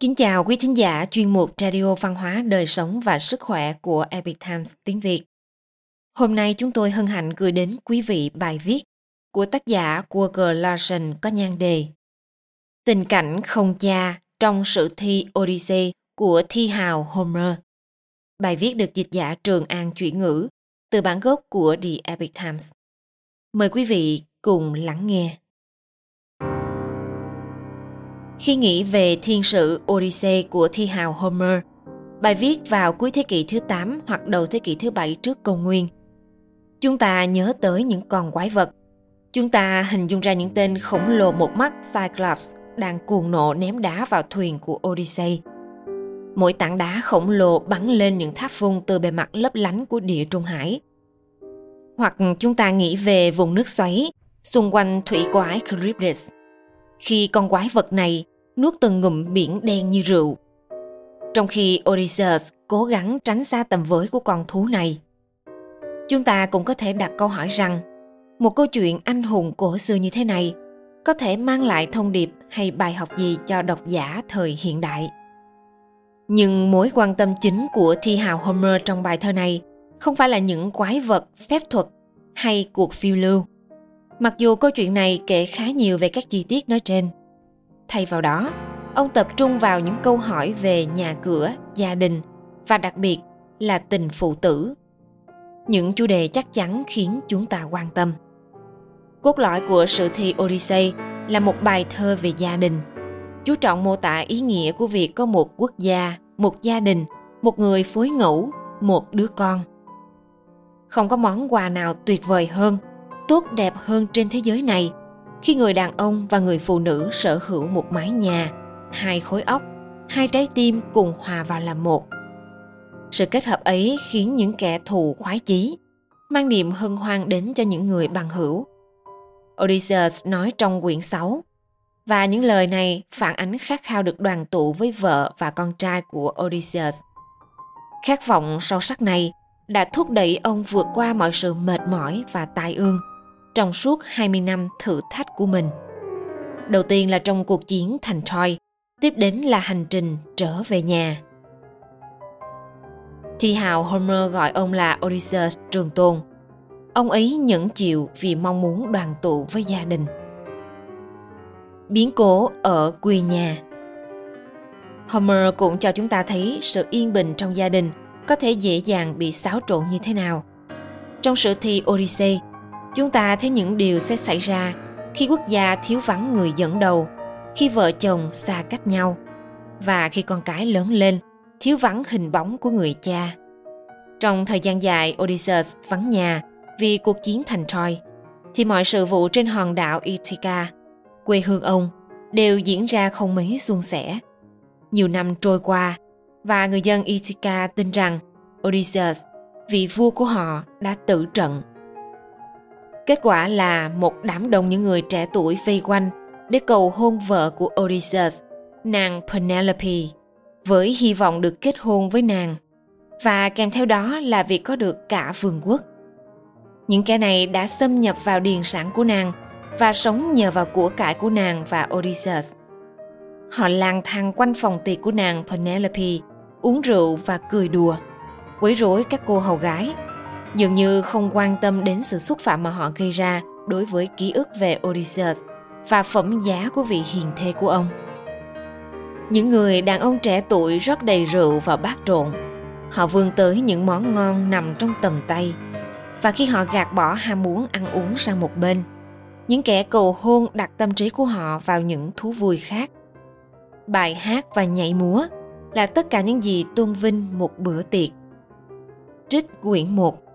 Kính chào quý thính giả chuyên mục Radio Văn hóa Đời sống và Sức khỏe của Epic Times tiếng Việt. Hôm nay chúng tôi hân hạnh gửi đến quý vị bài viết của tác giả Walker Larson có nhan đề Tình cảnh không cha trong sự thi Odyssey của thi hào Homer. Bài viết được dịch giả Trường An chuyển ngữ từ bản gốc của The Epic Times. Mời quý vị cùng lắng nghe. Khi nghĩ về thiên sự Odyssey của thi hào Homer, bài viết vào cuối thế kỷ thứ 8 hoặc đầu thế kỷ thứ 7 trước công nguyên, chúng ta nhớ tới những con quái vật. Chúng ta hình dung ra những tên khổng lồ một mắt Cyclops đang cuồng nộ ném đá vào thuyền của Odyssey. Mỗi tảng đá khổng lồ bắn lên những tháp phun từ bề mặt lấp lánh của địa Trung Hải. Hoặc chúng ta nghĩ về vùng nước xoáy xung quanh thủy quái Charybdis khi con quái vật này nuốt từng ngụm biển đen như rượu. Trong khi Odysseus cố gắng tránh xa tầm với của con thú này. Chúng ta cũng có thể đặt câu hỏi rằng một câu chuyện anh hùng cổ xưa như thế này có thể mang lại thông điệp hay bài học gì cho độc giả thời hiện đại. Nhưng mối quan tâm chính của thi hào Homer trong bài thơ này không phải là những quái vật, phép thuật hay cuộc phiêu lưu Mặc dù câu chuyện này kể khá nhiều về các chi tiết nói trên. Thay vào đó, ông tập trung vào những câu hỏi về nhà cửa, gia đình và đặc biệt là tình phụ tử. Những chủ đề chắc chắn khiến chúng ta quan tâm. Cốt lõi của sự thi Odyssey là một bài thơ về gia đình, chú trọng mô tả ý nghĩa của việc có một quốc gia, một gia đình, một người phối ngẫu, một đứa con. Không có món quà nào tuyệt vời hơn tốt đẹp hơn trên thế giới này khi người đàn ông và người phụ nữ sở hữu một mái nhà, hai khối óc, hai trái tim cùng hòa vào làm một. Sự kết hợp ấy khiến những kẻ thù khoái chí, mang niềm hân hoan đến cho những người bằng hữu. Odysseus nói trong quyển 6 và những lời này phản ánh khát khao được đoàn tụ với vợ và con trai của Odysseus. Khát vọng sâu sắc này đã thúc đẩy ông vượt qua mọi sự mệt mỏi và tai ương trong suốt 20 năm thử thách của mình. Đầu tiên là trong cuộc chiến thành Troy, tiếp đến là hành trình trở về nhà. Thi hào Homer gọi ông là Odysseus trường tôn. Ông ấy nhẫn chịu vì mong muốn đoàn tụ với gia đình. Biến cố ở quê nhà Homer cũng cho chúng ta thấy sự yên bình trong gia đình có thể dễ dàng bị xáo trộn như thế nào. Trong sử thi Odyssey, chúng ta thấy những điều sẽ xảy ra khi quốc gia thiếu vắng người dẫn đầu, khi vợ chồng xa cách nhau, và khi con cái lớn lên thiếu vắng hình bóng của người cha. Trong thời gian dài, odysseus vắng nhà vì cuộc chiến thành troy thì mọi sự vụ trên hòn đảo ithaca, quê hương ông, đều diễn ra không mấy suôn sẻ. Nhiều năm trôi qua, và người dân ithaca tin rằng odysseus, vị vua của họ, đã tử trận. Kết quả là một đám đông những người trẻ tuổi vây quanh để cầu hôn vợ của Odysseus, nàng Penelope, với hy vọng được kết hôn với nàng. Và kèm theo đó là việc có được cả vương quốc. Những kẻ này đã xâm nhập vào điền sản của nàng và sống nhờ vào của cải của nàng và Odysseus. Họ lang thang quanh phòng tiệc của nàng Penelope, uống rượu và cười đùa, quấy rối các cô hầu gái dường như không quan tâm đến sự xúc phạm mà họ gây ra đối với ký ức về Odysseus và phẩm giá của vị hiền thê của ông. Những người đàn ông trẻ tuổi rót đầy rượu vào bát trộn. Họ vươn tới những món ngon nằm trong tầm tay. Và khi họ gạt bỏ ham muốn ăn uống sang một bên, những kẻ cầu hôn đặt tâm trí của họ vào những thú vui khác. Bài hát và nhảy múa là tất cả những gì tôn vinh một bữa tiệc. Trích quyển 1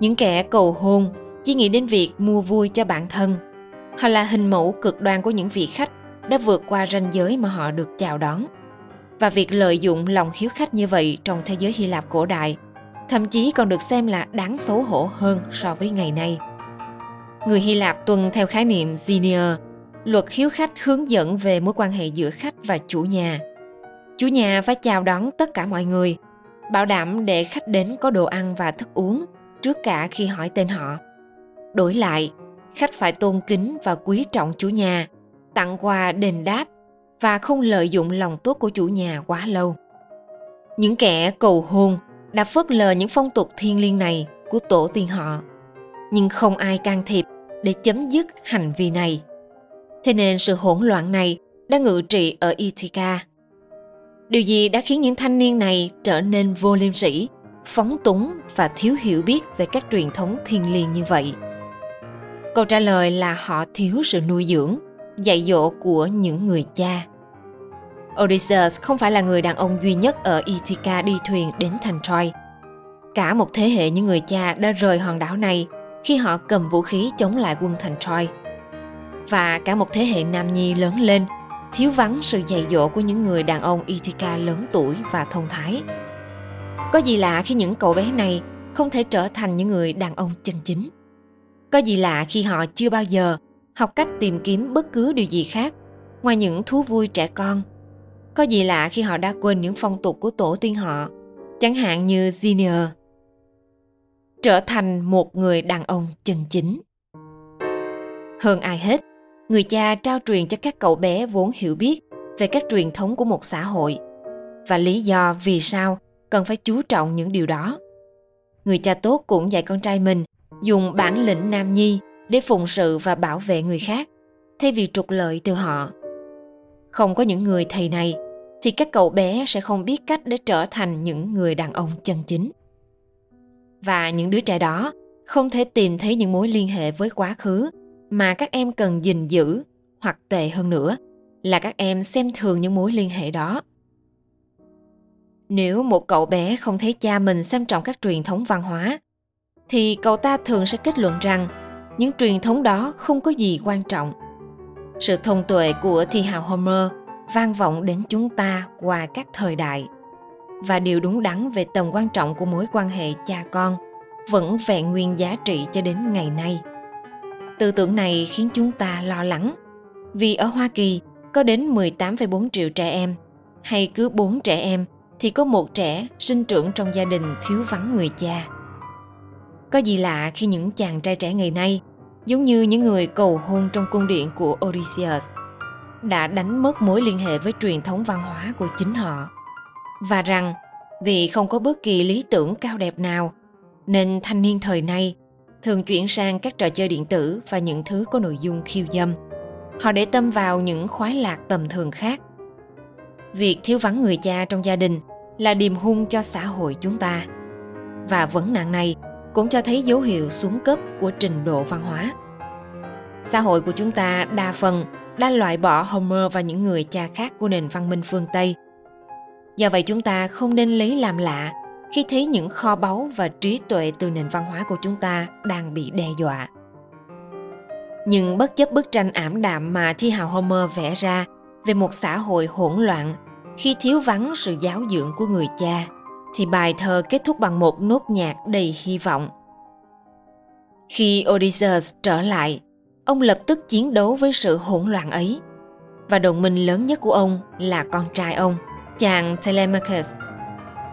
những kẻ cầu hôn chỉ nghĩ đến việc mua vui cho bản thân. Họ là hình mẫu cực đoan của những vị khách đã vượt qua ranh giới mà họ được chào đón. Và việc lợi dụng lòng hiếu khách như vậy trong thế giới Hy Lạp cổ đại thậm chí còn được xem là đáng xấu hổ hơn so với ngày nay. Người Hy Lạp tuân theo khái niệm Xenia, luật hiếu khách hướng dẫn về mối quan hệ giữa khách và chủ nhà. Chủ nhà phải chào đón tất cả mọi người, bảo đảm để khách đến có đồ ăn và thức uống trước cả khi hỏi tên họ. Đổi lại, khách phải tôn kính và quý trọng chủ nhà, tặng quà đền đáp và không lợi dụng lòng tốt của chủ nhà quá lâu. Những kẻ cầu hôn đã phớt lờ những phong tục thiêng liêng này của tổ tiên họ, nhưng không ai can thiệp để chấm dứt hành vi này. Thế nên sự hỗn loạn này đã ngự trị ở Ithaca. Điều gì đã khiến những thanh niên này trở nên vô liêm sỉ phóng túng và thiếu hiểu biết về các truyền thống thiêng liêng như vậy? Câu trả lời là họ thiếu sự nuôi dưỡng, dạy dỗ của những người cha. Odysseus không phải là người đàn ông duy nhất ở Ithaca đi thuyền đến thành Troy. Cả một thế hệ những người cha đã rời hòn đảo này khi họ cầm vũ khí chống lại quân thành Troy. Và cả một thế hệ nam nhi lớn lên thiếu vắng sự dạy dỗ của những người đàn ông Ithaca lớn tuổi và thông thái. Có gì lạ khi những cậu bé này không thể trở thành những người đàn ông chân chính. Có gì lạ khi họ chưa bao giờ học cách tìm kiếm bất cứ điều gì khác ngoài những thú vui trẻ con. Có gì lạ khi họ đã quên những phong tục của tổ tiên họ, chẳng hạn như senior Trở thành một người đàn ông chân chính. Hơn ai hết, người cha trao truyền cho các cậu bé vốn hiểu biết về các truyền thống của một xã hội và lý do vì sao cần phải chú trọng những điều đó. Người cha tốt cũng dạy con trai mình dùng bản lĩnh nam nhi để phụng sự và bảo vệ người khác, thay vì trục lợi từ họ. Không có những người thầy này, thì các cậu bé sẽ không biết cách để trở thành những người đàn ông chân chính. Và những đứa trẻ đó không thể tìm thấy những mối liên hệ với quá khứ mà các em cần gìn giữ hoặc tệ hơn nữa, là các em xem thường những mối liên hệ đó nếu một cậu bé không thấy cha mình xem trọng các truyền thống văn hóa thì cậu ta thường sẽ kết luận rằng những truyền thống đó không có gì quan trọng sự thông tuệ của thi hào homer vang vọng đến chúng ta qua các thời đại và điều đúng đắn về tầm quan trọng của mối quan hệ cha con vẫn vẹn nguyên giá trị cho đến ngày nay. Tư tưởng này khiến chúng ta lo lắng vì ở Hoa Kỳ có đến 18,4 triệu trẻ em hay cứ 4 trẻ em thì có một trẻ sinh trưởng trong gia đình thiếu vắng người cha. Có gì lạ khi những chàng trai trẻ ngày nay, giống như những người cầu hôn trong cung điện của Odysseus, đã đánh mất mối liên hệ với truyền thống văn hóa của chính họ. Và rằng vì không có bất kỳ lý tưởng cao đẹp nào, nên thanh niên thời nay thường chuyển sang các trò chơi điện tử và những thứ có nội dung khiêu dâm. Họ để tâm vào những khoái lạc tầm thường khác. Việc thiếu vắng người cha trong gia đình là điềm hung cho xã hội chúng ta. Và vấn nạn này cũng cho thấy dấu hiệu xuống cấp của trình độ văn hóa. Xã hội của chúng ta đa phần đã loại bỏ Homer và những người cha khác của nền văn minh phương Tây. Do vậy chúng ta không nên lấy làm lạ khi thấy những kho báu và trí tuệ từ nền văn hóa của chúng ta đang bị đe dọa. Nhưng bất chấp bức tranh ảm đạm mà thi hào Homer vẽ ra về một xã hội hỗn loạn khi thiếu vắng sự giáo dưỡng của người cha thì bài thơ kết thúc bằng một nốt nhạc đầy hy vọng. Khi Odysseus trở lại, ông lập tức chiến đấu với sự hỗn loạn ấy. Và đồng minh lớn nhất của ông là con trai ông, chàng Telemachus.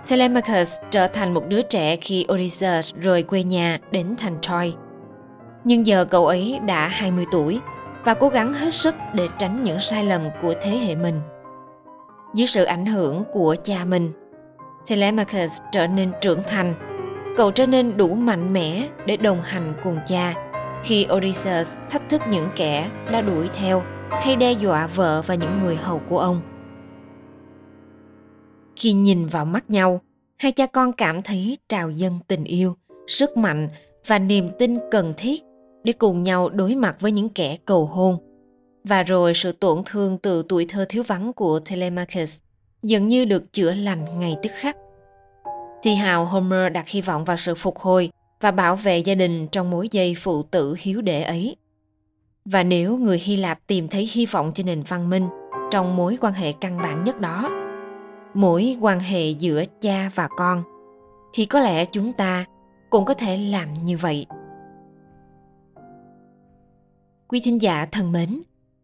Telemachus trở thành một đứa trẻ khi Odysseus rời quê nhà đến thành Troy. Nhưng giờ cậu ấy đã 20 tuổi và cố gắng hết sức để tránh những sai lầm của thế hệ mình. Dưới sự ảnh hưởng của cha mình, Telemachus trở nên trưởng thành. Cậu trở nên đủ mạnh mẽ để đồng hành cùng cha khi Odysseus thách thức những kẻ đã đuổi theo hay đe dọa vợ và những người hầu của ông. Khi nhìn vào mắt nhau, hai cha con cảm thấy trào dâng tình yêu, sức mạnh và niềm tin cần thiết để cùng nhau đối mặt với những kẻ cầu hôn. Và rồi sự tổn thương từ tuổi thơ thiếu vắng của Telemachus dường như được chữa lành ngay tức khắc. Thi hào Homer đặt hy vọng vào sự phục hồi và bảo vệ gia đình trong mối dây phụ tử hiếu đệ ấy. Và nếu người Hy Lạp tìm thấy hy vọng cho nền văn minh trong mối quan hệ căn bản nhất đó, mối quan hệ giữa cha và con, thì có lẽ chúng ta cũng có thể làm như vậy. Quý thính giả thân mến,